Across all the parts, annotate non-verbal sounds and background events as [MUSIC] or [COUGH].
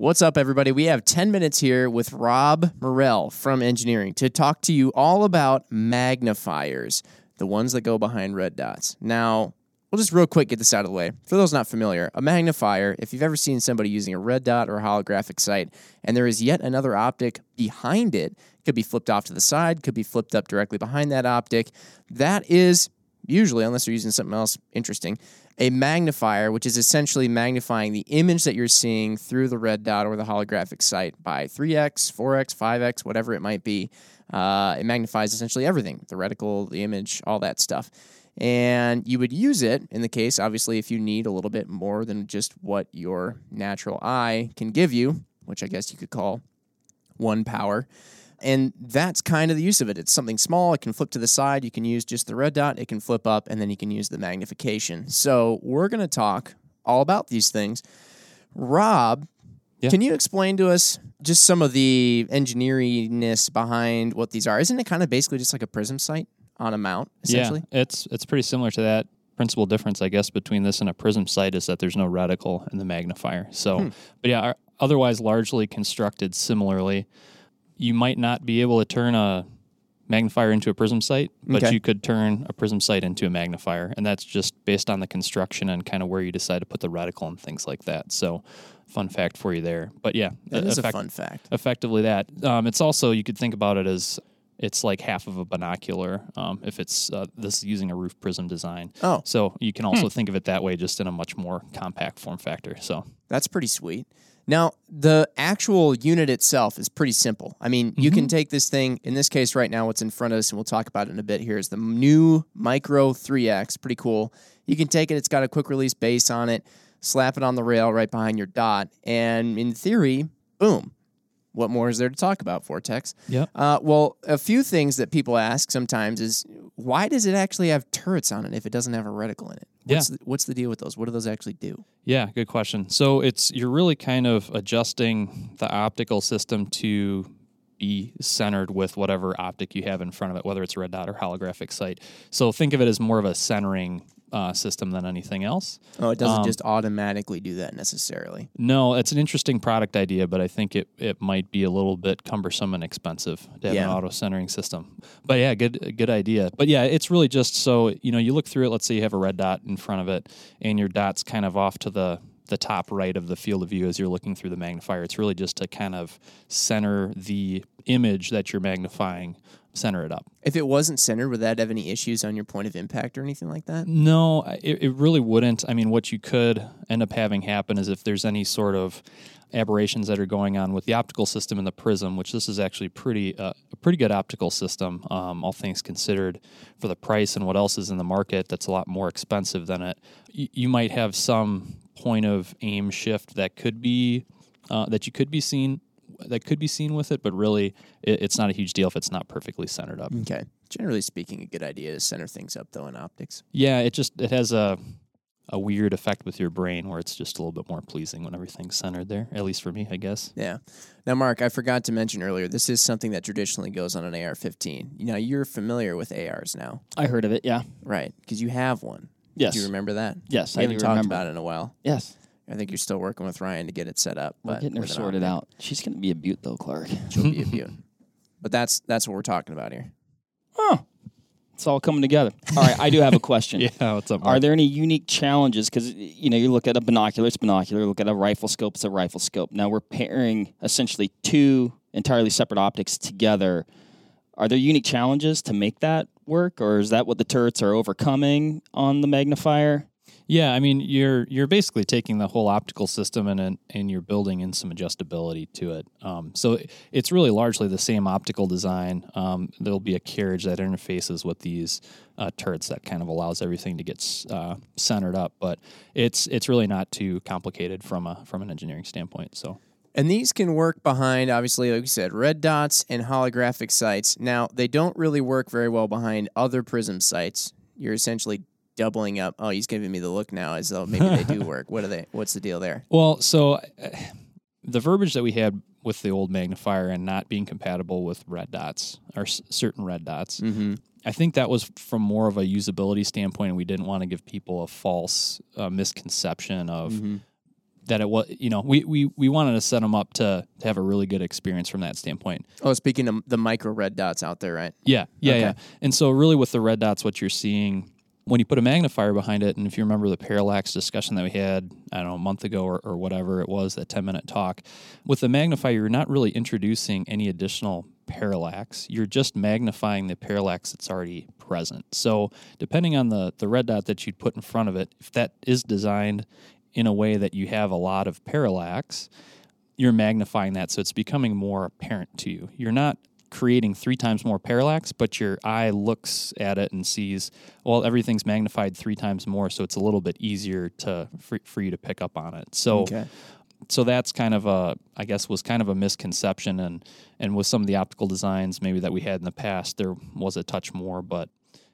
What's up, everybody? We have 10 minutes here with Rob Morell from engineering to talk to you all about magnifiers, the ones that go behind red dots. Now, we'll just real quick get this out of the way. For those not familiar, a magnifier, if you've ever seen somebody using a red dot or a holographic sight, and there is yet another optic behind it, could be flipped off to the side, could be flipped up directly behind that optic, that is usually, unless you're using something else interesting, a magnifier, which is essentially magnifying the image that you're seeing through the red dot or the holographic sight by 3x, 4x, 5x, whatever it might be. Uh, it magnifies essentially everything the reticle, the image, all that stuff. And you would use it in the case, obviously, if you need a little bit more than just what your natural eye can give you, which I guess you could call one power. And that's kind of the use of it. It's something small. It can flip to the side. You can use just the red dot. It can flip up, and then you can use the magnification. So we're going to talk all about these things. Rob, Yeah. can you explain to us just some of the engineeringness behind what these are? Isn't it kind of basically just like a prism sight on a mount, essentially? Yeah, it's it's pretty similar to that. Principal difference, I guess, between this and a prism sight is that there's no reticle in the magnifier. So, Hmm. but yeah, otherwise largely constructed similarly. You might not be able to turn a magnifier into a prism sight, but Okay. you could turn a prism sight into a magnifier, and that's just based on the construction and kind of where you decide to put the reticle and things like that. So, fun fact for you there. But yeah, That is a effect- fun fact. effectively that. Um, it's also you could think about it as it's like half of a binocular um, if it's uh, this is using a roof prism design. Oh. so you can also think of it that way, just in a much more compact form factor. So That's pretty sweet. Now, the actual unit itself is pretty simple. I mean, you can mm-hmm. take this thing, in this case right now, what's in front of us, and we'll talk about it in a bit here, is the new Micro 3X. Pretty cool. You can take it, it's got a quick release base on it, slap it on the rail right behind your dot, and in theory, boom. What more is there to talk about, Vortex? Yep. Uh, well, a few things that people ask sometimes is why does it actually have turrets on it if it doesn't have a reticle in it? What's, Yeah. the, what's the deal with those? What do those actually do? yeah, good question. So it's you're really kind of adjusting the optical system to be centered with whatever optic you have in front of it, whether it's a red dot or holographic sight. So think of it as more of a centering uh, system than anything else. Oh, it doesn't Um, just automatically do that necessarily. No, it's an interesting product idea, but I think it, it might be a little bit cumbersome and expensive to have Yeah. an auto centering system. But yeah, good good idea. But yeah, it's really just so you know you look through it. Let's say you have a red dot in front of it, and your dot's kind of off to the the top right of the field of view as you're looking through the magnifier. It's really just to kind of center the image that you're magnifying, center it up. If it wasn't centered, would that have any issues on your point of impact or anything like that? No, it, it really wouldn't. I mean, what you could end up having happen is if there's any sort of aberrations that are going on with the optical system and the prism, which this is actually pretty uh, a pretty good optical system, um, all things considered, for the price and what else is in the market. That's a lot more expensive than it. Y- you might have some point of aim shift that could be uh, that you could be seen that could be seen with it, but really it, it's not a huge deal if it's not perfectly centered up. Okay. Generally speaking, a good idea to center things up though in optics. Yeah, it just it has a a weird effect with your brain where it's just a little bit more pleasing when everything's centered there. At least for me, I guess. Yeah. Now, Mark, I forgot to mention earlier, this is something that traditionally goes on an AR-15. Now, you're familiar with ARs now, I heard of it. Yeah. right? Because you have one. Yes. Do you remember that? Yes, We I haven't talked remember. about it in a while. Yes. I think you're still working with Ryan to get it set up. We're but getting her sorted out. She's going to be a beaut, though, Clark. [LAUGHS] She'll be a beaut. [LAUGHS] But that's that's what we're talking about here. Oh, it's all coming together. All right, I do have a question. [LAUGHS] Yeah, what's up? Are there any unique challenges? Because you know, you look at a binocular, it's binocular. Look at a rifle scope, it's a rifle scope. Now we're pairing essentially two entirely separate optics together. Are there unique challenges to make that work, or is that what the turrets are overcoming on the magnifier? Yeah, I mean you're you're basically taking the whole optical system and and- you're building in some adjustability to it. Um, so it's really largely the same optical design. Um, there'll be a carriage that interfaces with these uh, turrets that kind of allows everything to get uh, centered up. But it's it's really not too complicated from a from an engineering standpoint. So. And these can work behind, obviously, like you said, red dots and holographic sights. Now, they don't really work very well behind other prism sights. You're essentially doubling up. Oh, he's giving me the look now as though maybe they do [LAUGHS] work. What are they? What's the deal there? Well, so uh, the verbiage that we had with the old magnifier and not being compatible with red dots or s- certain red dots, Mm-hmm. I think that was from more of a usability standpoint, and we didn't want to give people a false uh, misconception of Mm-hmm. that it was you know we, we we wanted to set them up to, to have a really good experience from that standpoint Oh, speaking of the micro red dots out there, right? yeah yeah Okay. yeah and so really with the red dots what you're seeing when you put a magnifier behind it and if you remember the parallax discussion that we had i don't know a month ago or, or whatever it was that 10 minute talk with the magnifier you're not really introducing any additional parallax you're just magnifying the parallax that's already present so depending on the the red dot that you'd put in front of it if that is designed in a way that you have a lot of parallax you're magnifying that so it's becoming more apparent to you. You're not creating three times more parallax, but your eye looks at it and sees, well, everything's magnified three times more, so it's a little bit easier to for, for you to pick up on it. So Okay. so that's kind of a I guess was kind of a misconception and and with some of the optical designs maybe that we had in the past there was a touch more but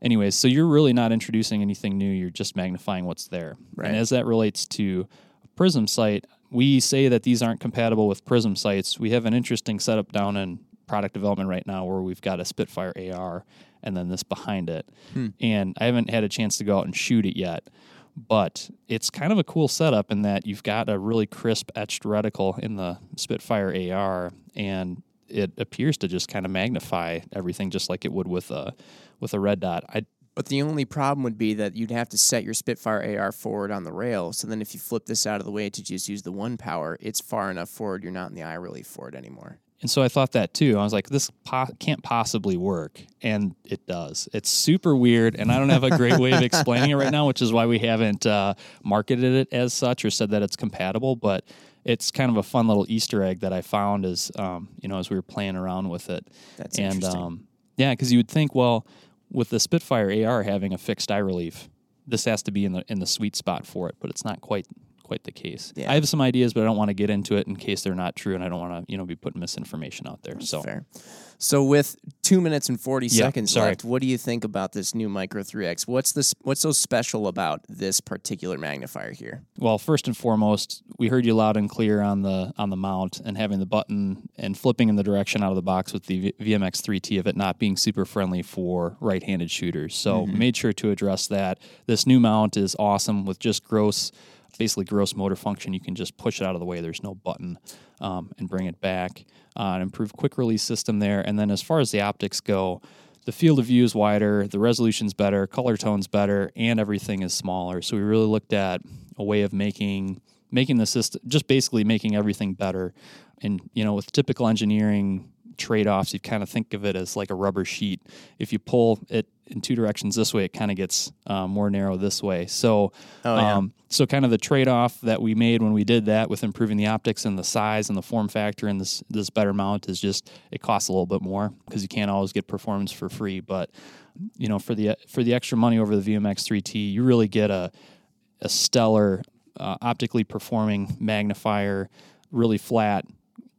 anyways so you're really not introducing anything new you're just magnifying what's there Right. and as that relates to prism sight we say that these aren't compatible with prism sights we have an interesting setup down in product development right now where we've got a Spitfire AR and then this behind it hmm. and I haven't had a chance to go out and shoot it yet but it's kind of a cool setup in that you've got a really crisp etched reticle in the Spitfire AR, and it appears to just kind of magnify everything just like it would with a with a red dot. I But the only problem would be that you'd have to set your Spitfire AR forward on the rail. So then if you flip this out of the way to just use the one power, it's far enough forward. You're not in the eye relief for it anymore. And so I thought that too. I was like, this po- can't possibly work, and it does. It's super weird, and I don't have a great way of [LAUGHS] explaining it right now, which is why we haven't uh, marketed it as such or said that it's compatible. But it's kind of a fun little Easter egg that I found as um, you know as we were playing around with it. That's and interesting. um, yeah, because you would think, well, with the Spitfire AR having a fixed eye relief, this has to be in the in the sweet spot for it, but it's not quite quite the case. Yeah. I have some ideas, but I don't want to get into it in case they're not true, and I don't want to you know be putting misinformation out there. so Fair. So with two minutes and forty Yeah, seconds sorry. left, what do you think about this new Micro 3X? What's this? What's so special about this particular magnifier here? Well, first and foremost, we heard you loud and clear on the on the mount and having the button and flipping in the direction out of the box with the v- VMX 3T of it not being super friendly for right-handed shooters. So we made sure to address that. This new mount is awesome with just gross, basically gross motor function. You can just push it out of the way. There's no button um, and bring it back. Uh, an improved quick release system there. And then as far as the optics go, the field of view is wider, the resolution's better, color tone's better, and everything is smaller. So we really looked at a way of making making the system just basically making everything better. And you know, with typical engineering trade-offs, you kind of think of it as like a rubber sheet. If you pull it in two directions this way, it kind of gets uh, more narrow this way. So, Oh, yeah. um, so kind of the trade-off that we made when we did that with improving the optics and the size and the form factor and this this better mount is just it costs a little bit more because you can't always get performance for free. But you know, for the for the extra money over the VMX 3T, you really get a a stellar uh, optically performing magnifier, really flat,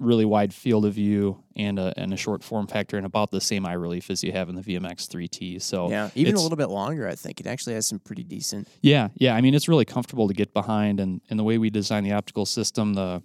really wide field of view, and a and a short form factor, and about the same eye relief as you have in the VMX 3T. So Yeah, even a little bit longer. I think it actually has some pretty decent. yeah, yeah. I mean, it's really comfortable to get behind, and, and the way we design the optical system, the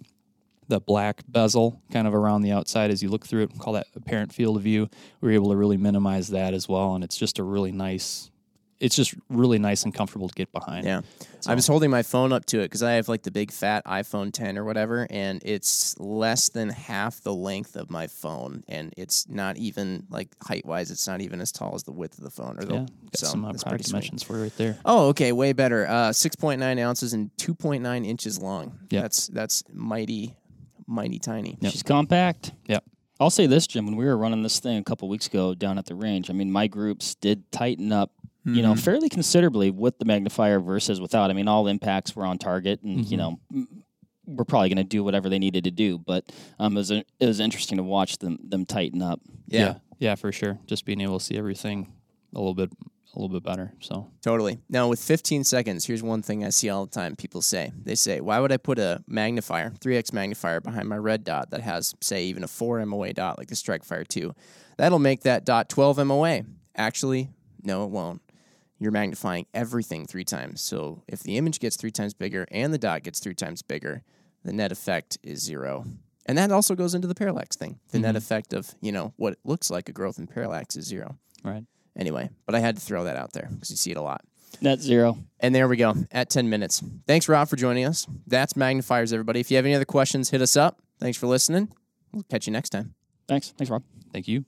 the black bezel kind of around the outside as you look through it, we call that apparent field of view. We're able to really minimize that as well, and it's just a really nice. It's just really nice and comfortable to get behind. Yeah, I was holding my phone up to it because I have like the big fat iPhone 10 or whatever, and it's less than half the length of my phone, and it's not even like height wise, it's not even as tall as the width of the phone. Or the, yeah. Got so some uh, product sweet. dimensions for you right there. Oh, okay, way better. Uh, six point nine ounces and two point nine inches long. Yeah. that's that's mighty, mighty tiny. Yep. She's compact. Yep. I'll say this, Jim. When we were running this thing a couple weeks ago down at the range, I mean, my groups did tighten up, you know, fairly considerably with the magnifier versus without. I mean, all impacts were on target, and you know, we're probably going to do whatever they needed to do. But um, it was it was interesting to watch them them tighten up. Yeah, yeah, yeah, for sure. Just being able to see everything a little bit a little bit better. So totally. Now with 15 seconds, here's one thing I see all the time. People say they say, "Why would I put a magnifier, 3x magnifier, behind my red dot that has, say, even a 4 MOA dot like the StrikeFire 2? That'll make that dot 12 MOA." Actually, no, it won't. You're magnifying everything three times. So if the image gets three times bigger and the dot gets three times bigger, the net effect is zero. And that also goes into the parallax thing. The net mm-hmm. effect of, you know, what it looks like a growth in parallax is zero. right. Anyway, but I had to throw that out there because you see it a lot. Net zero. And there we go at 10 minutes. Thanks, Rob, for joining us. That's Magnifiers, everybody. If you have any other questions, hit us up. Thanks for listening. We'll catch you next time. Thanks. Thanks, Rob. Thank you.